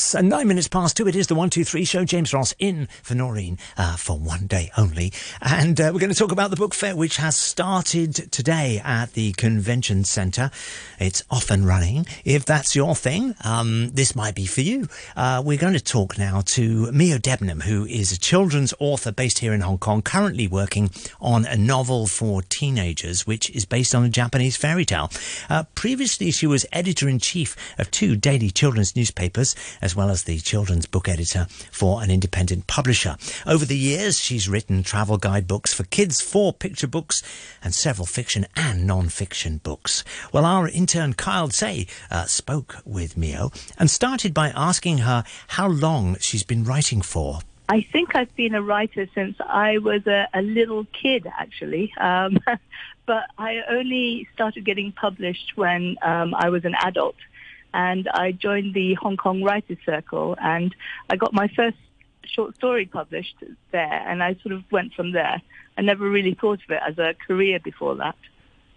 Silence. And nine minutes past two, it is the one, two, three show. James Ross in for Noreen uh, for one day only. And uh, we're going to talk about the book fair, which has started today at the convention centre. It's off and running. If that's your thing, um, this might be for you. Uh, we're going to talk now to Mio Debnam, who is a children's author based here in Hong Kong, currently working on a novel for teenagers, which is based on a Japanese fairy tale. Uh, previously, she was editor in chief of two daily children's newspapers, as well as the children's book editor for an independent publisher. Over the years, she's written travel guide books for kids, four picture books, and several fiction and non-fiction books. Well, our intern Kyle Say uh, spoke with Mio and started by asking her how long she's been writing for. I think I've been a writer since I was a, a little kid, actually. Um, but I only started getting published when um, I was an adult. And I joined the Hong Kong Writers Circle, and I got my first short story published there, and I sort of went from there. I never really thought of it as a career before that.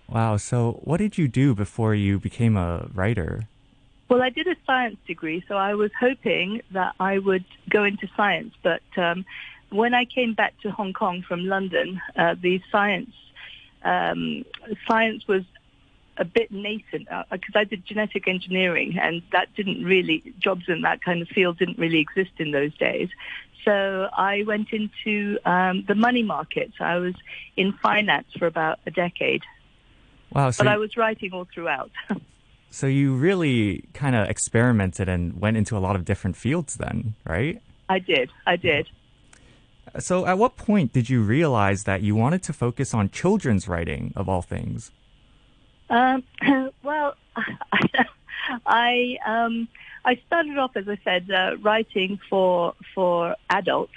Wow. So, what did you do before you became a writer? Well, I did a science degree, so I was hoping that I would go into science. But um, when I came back to Hong Kong from London, uh, the science um, science was a bit nascent because uh, I did genetic engineering, and that didn't really jobs in that kind of field didn't really exist in those days. So I went into um, the money markets. I was in finance for about a decade. Wow! So but I was writing all throughout. so you really kind of experimented and went into a lot of different fields, then, right? I did. I did. So, at what point did you realize that you wanted to focus on children's writing of all things? Um, well, I um, I started off, as I said, uh, writing for for adults,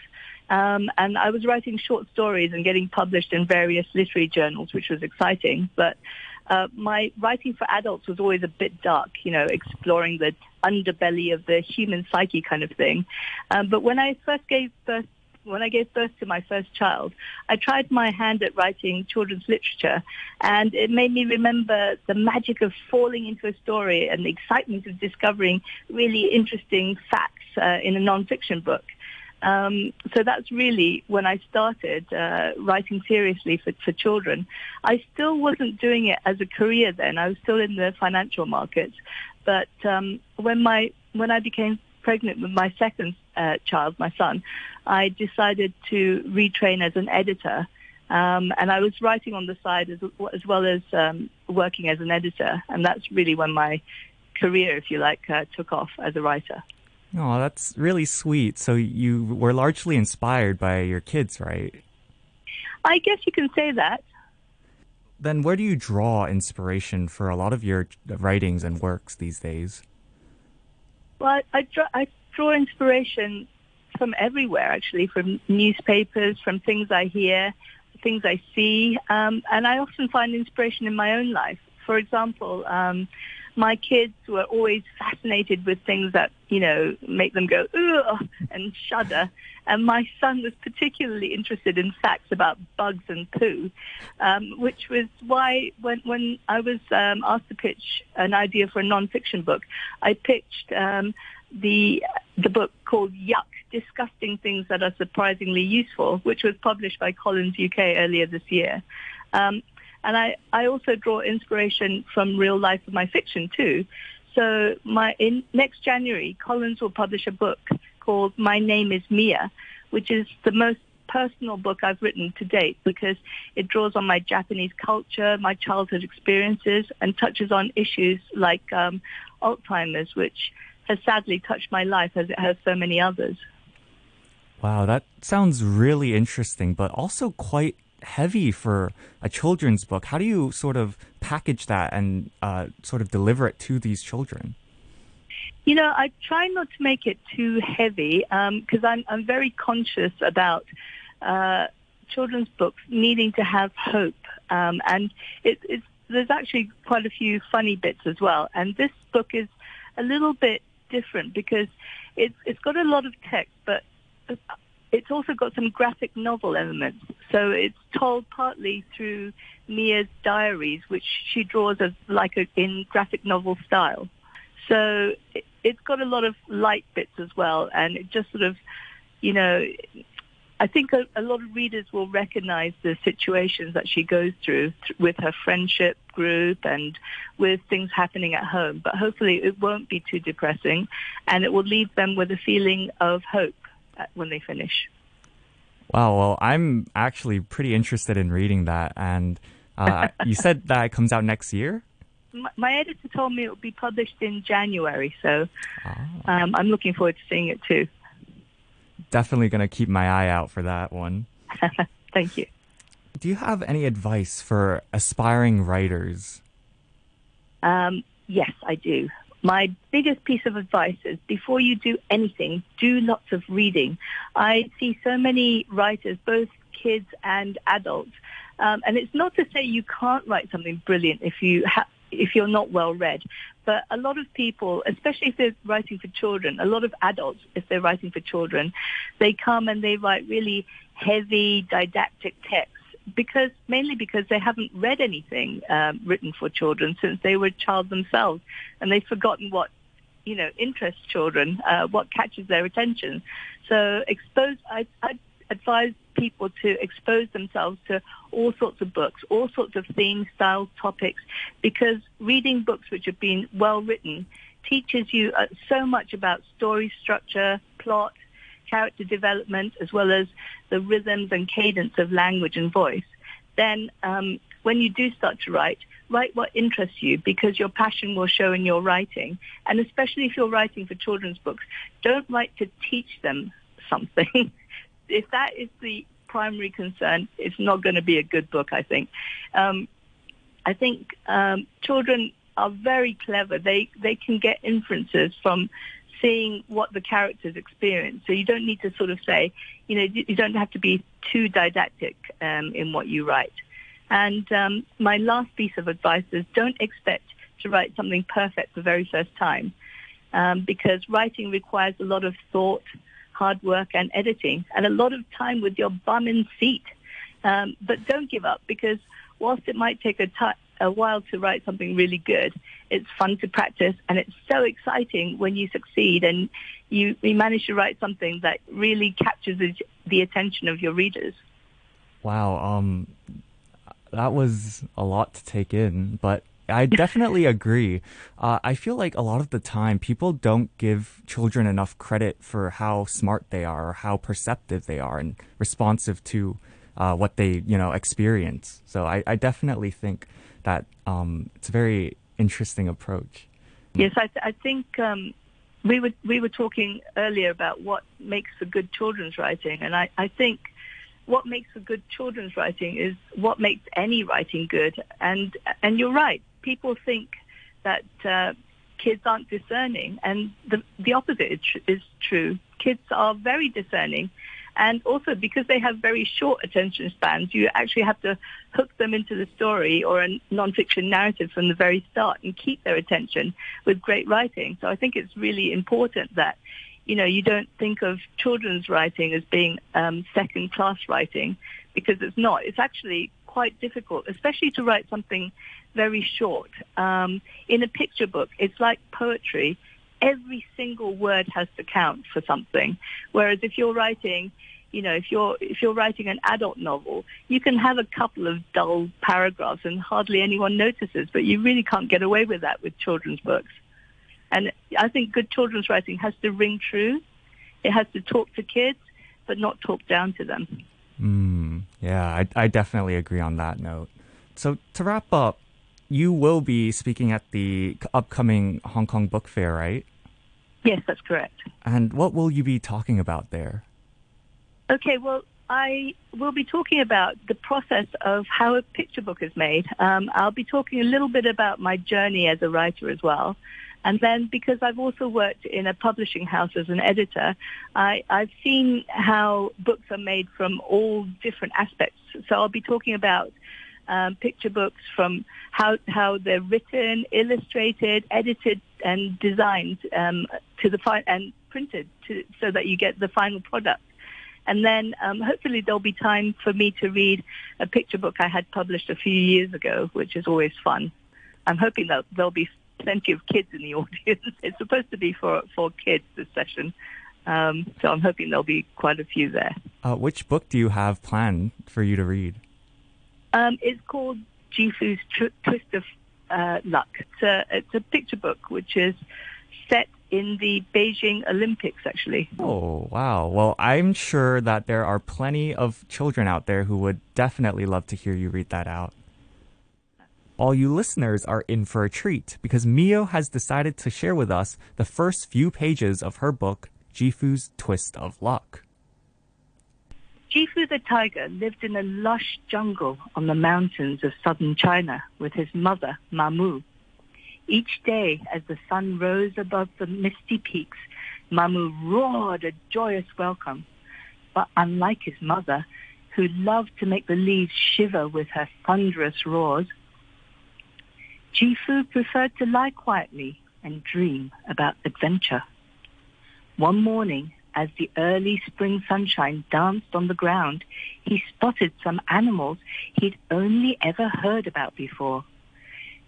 um, and I was writing short stories and getting published in various literary journals, which was exciting. But uh, my writing for adults was always a bit dark, you know, exploring the underbelly of the human psyche kind of thing. Um, but when I first gave birth when I gave birth to my first child, I tried my hand at writing children's literature, and it made me remember the magic of falling into a story and the excitement of discovering really interesting facts uh, in a nonfiction book. Um, so that's really when I started uh, writing seriously for, for children. I still wasn't doing it as a career then. I was still in the financial markets. But um, when my when I became pregnant with my second uh, child, my son, I decided to retrain as an editor. Um, and I was writing on the side as, as well as um, working as an editor. And that's really when my career, if you like, uh, took off as a writer. Oh, that's really sweet. So you were largely inspired by your kids, right? I guess you can say that. Then where do you draw inspiration for a lot of your writings and works these days? Well, I, draw, I draw inspiration from everywhere, actually, from newspapers, from things I hear, things I see, um, and I often find inspiration in my own life. For example, um, my kids were always fascinated with things that, you know, make them go, ugh, and shudder. And my son was particularly interested in facts about bugs and poo, um, which was why when, when I was um, asked to pitch an idea for a nonfiction book, I pitched um, the the book called Yuck, Disgusting Things That Are Surprisingly Useful, which was published by Collins UK earlier this year. Um, and I, I also draw inspiration from real life of my fiction too. So my in next January, Collins will publish a book called My Name is Mia, which is the most personal book I've written to date because it draws on my Japanese culture, my childhood experiences, and touches on issues like um, Alzheimer's, which has sadly touched my life as it has so many others. Wow, that sounds really interesting, but also quite heavy for a children's book. How do you sort of package that and uh, sort of deliver it to these children? You know, I try not to make it too heavy because um, I'm, I'm very conscious about uh, children's books needing to have hope. Um, and it, it's, there's actually quite a few funny bits as well. And this book is a little bit different because it's, it's got a lot of text, but it's also got some graphic novel elements. So it's told partly through Mia's diaries, which she draws as like a, in graphic novel style. So it, it's got a lot of light bits as well, and it just sort of, you know, I think a, a, lot of readers will recognize the situations that she goes through th- with her friendship group and with things happening at home. But hopefully it won't be too depressing and it will leave them with a feeling of hope uh, when they finish. Wow, well, I'm actually pretty interested in reading that. And uh, you said that it comes out next year? My, my editor told me it will be published in January, so oh. um, I'm looking forward to seeing it too definitely going to keep my eye out for that one. Thank you. Do you have any advice for aspiring writers? Um, yes, I do. My biggest piece of advice is before you do anything, do lots of reading. I see so many writers, both kids and adults, um, and it's not to say you can't write something brilliant if you if you're not well read. But a lot of people, especially if they're writing for children, a lot of adults, if they're writing for children, they come and they write really heavy didactic texts because mainly because they haven't read anything um, written for children since they were a child themselves, and they've forgotten what you know interests children, uh, what catches their attention. So expose. I, I advise people to expose themselves to all sorts of books, all sorts of themes, styles, topics, because reading books which have been well written teaches you uh, so much about story structure, plot, character development, as well as the rhythms and cadence of language and voice. Then um, when you do start to write, write what interests you because your passion will show in your writing. And especially if you're writing for children's books, don't write to teach them something. if that is the primary concern, it's not going to be a good book. I think. Um, I think um, children are very clever. They they can get inferences from seeing what the characters experience. So you don't need to sort of say, you know, you don't have to be too didactic um, in what you write. And um, my last piece of advice is don't expect to write something perfect the very first time, um, because writing requires a lot of thought hard work and editing and a lot of time with your bum in seat. Um, but don't give up because whilst it might take a, t- a while to write something really good, it's fun to practice and it's so exciting when you succeed and you, you manage to write something that really captures the, the attention of your readers. Wow, um, that was a lot to take in, but I definitely agree. Uh, I feel like a lot of the time people don't give children enough credit for how smart they are or how perceptive they are and responsive to uh, what they you know experience. So I, I definitely think that um, it's a very interesting approach. Yes, I, th- I think um, we were we were talking earlier about what makes a good children's writing, and I, I think what makes a good children's writing is what makes any writing good. And and you're right people think that uh, kids aren't discerning, and the the opposite is, tr- is true. Kids are very discerning, and also because they have very short attention spans, you actually have to hook them into the story or a nonfiction narrative from the very start and keep their attention with great writing. So I think it's really important that you know, you don't think of children's writing as being um, second class writing because it's not. It's actually quite difficult, especially to write something very short. Um, in a picture book, it's like poetry. Every single word has to count for something. Whereas if you're writing, you know, if you're if you're writing an adult novel, you can have a couple of dull paragraphs and hardly anyone notices. But you really can't get away with that with children's books. And I think good children's writing has to ring true. It has to talk to kids, but not talk down to them. Mm, yeah, I, I definitely agree on that note. So to wrap up, you will be speaking at the upcoming Hong Kong Book Fair, right? Yes, that's correct. And what will you be talking about there? Okay, well, I will be talking about the process of how a picture book is made. Um, I'll be talking a little bit about my journey as a writer as well. And then because I've also worked in a publishing house as an editor, I, I've seen how books are made from all different aspects. So I'll be talking about um, picture books from how how they're written, illustrated, edited, and designed um, to the fi- and printed to, so that you get the final product. And then um, hopefully there'll be time for me to read a picture book I had published a few years ago, which is always fun. I'm hoping that there'll be plenty of kids in the audience. It's supposed to be for for kids this session, um, so I'm hoping there'll be quite a few there. Uh, which book do you have planned for you to read? Um, it's called Jifu's Tr- Twist of uh, Luck. It's a, it's a picture book which is set in the Beijing Olympics, actually. Oh, wow. Well, I'm sure that there are plenty of children out there who would definitely love to hear you read that out. All you listeners are in for a treat because Mio has decided to share with us the first few pages of her book, Jifu's Twist of Luck. Jifu the tiger lived in a lush jungle on the mountains of southern China with his mother, Mamu. Each day, as the sun rose above the misty peaks, Mamu roared a joyous welcome. But unlike his mother, who loved to make the leaves shiver with her thunderous roars, Jifu preferred to lie quietly and dream about adventure. One morning, as the early spring sunshine danced on the ground, he spotted some animals he'd only ever heard about before.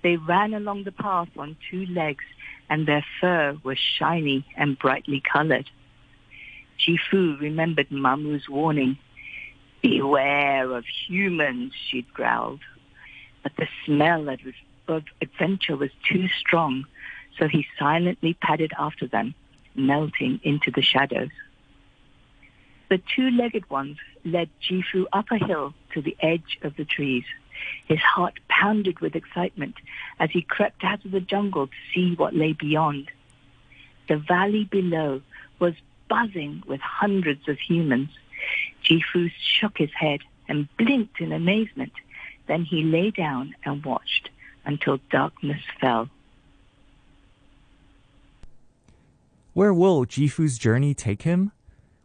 They ran along the path on two legs, and their fur was shiny and brightly colored. Jifu remembered Mamu's warning. Beware of humans, she'd growled. But the smell of, of adventure was too strong, so he silently padded after them melting into the shadows. The two-legged ones led Jifu up a hill to the edge of the trees. His heart pounded with excitement as he crept out of the jungle to see what lay beyond. The valley below was buzzing with hundreds of humans. Jifu shook his head and blinked in amazement. Then he lay down and watched until darkness fell. Where will Jifu's journey take him?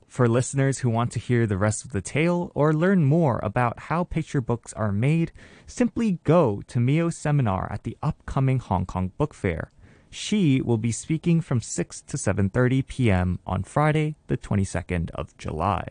For listeners who want to hear the rest of the tale or learn more about how picture books are made, simply go to Mio's seminar at the upcoming Hong Kong Book Fair. She will be speaking from 6 to 7:30 p.m. on Friday, the 22nd of July.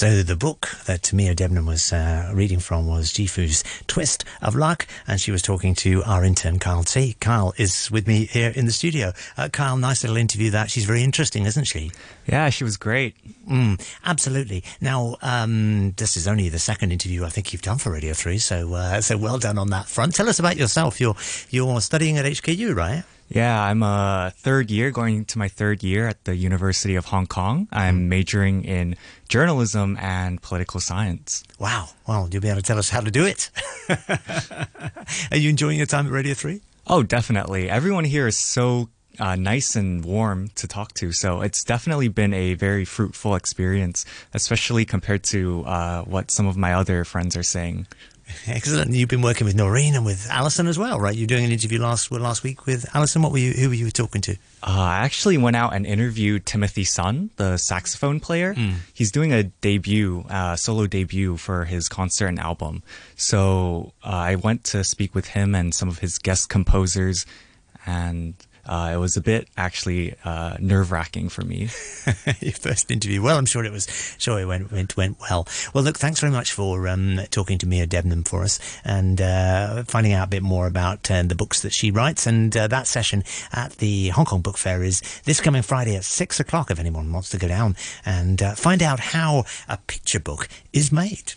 So the book that Mia Debnam was uh, reading from was Jifu's Twist of Luck, and she was talking to our intern Kyle T. Kyle is with me here in the studio. Uh, Kyle, nice little interview. That she's very interesting, isn't she? Yeah, she was great. Mm, absolutely. Now, um, this is only the second interview I think you've done for Radio Three, so uh, so well done on that front. Tell us about yourself. You're you're studying at HKU, right? Yeah, I'm a third year, going to my third year at the University of Hong Kong. I'm majoring in journalism and political science. Wow. Well, you'll be able to tell us how to do it. Are you enjoying your time at Radio 3? Oh, definitely. Everyone here is so uh, nice and warm to talk to. So it's definitely been a very fruitful experience, especially compared to uh, what some of my other friends are saying. Excellent. You've been working with Noreen and with Alison as well, right? You're doing an interview last last week with Alison. What were you? Who were you talking to? Uh, I actually went out and interviewed Timothy Sun, the saxophone player. Mm. He's doing a debut, uh, solo debut for his concert and album. So uh, I went to speak with him and some of his guest composers, and uh, it was a bit actually uh, nerve wracking for me. Your first interview. Well, I'm sure it was. Sure, it went went, went well. Well, look, thanks very much for um, talking to Mia Debnam for us and uh, finding out a bit more about uh, the books that she writes. And uh, that session at the Hong Kong Book Fair is this coming Friday at six o'clock. If anyone wants to go down and uh, find out how a picture book is made.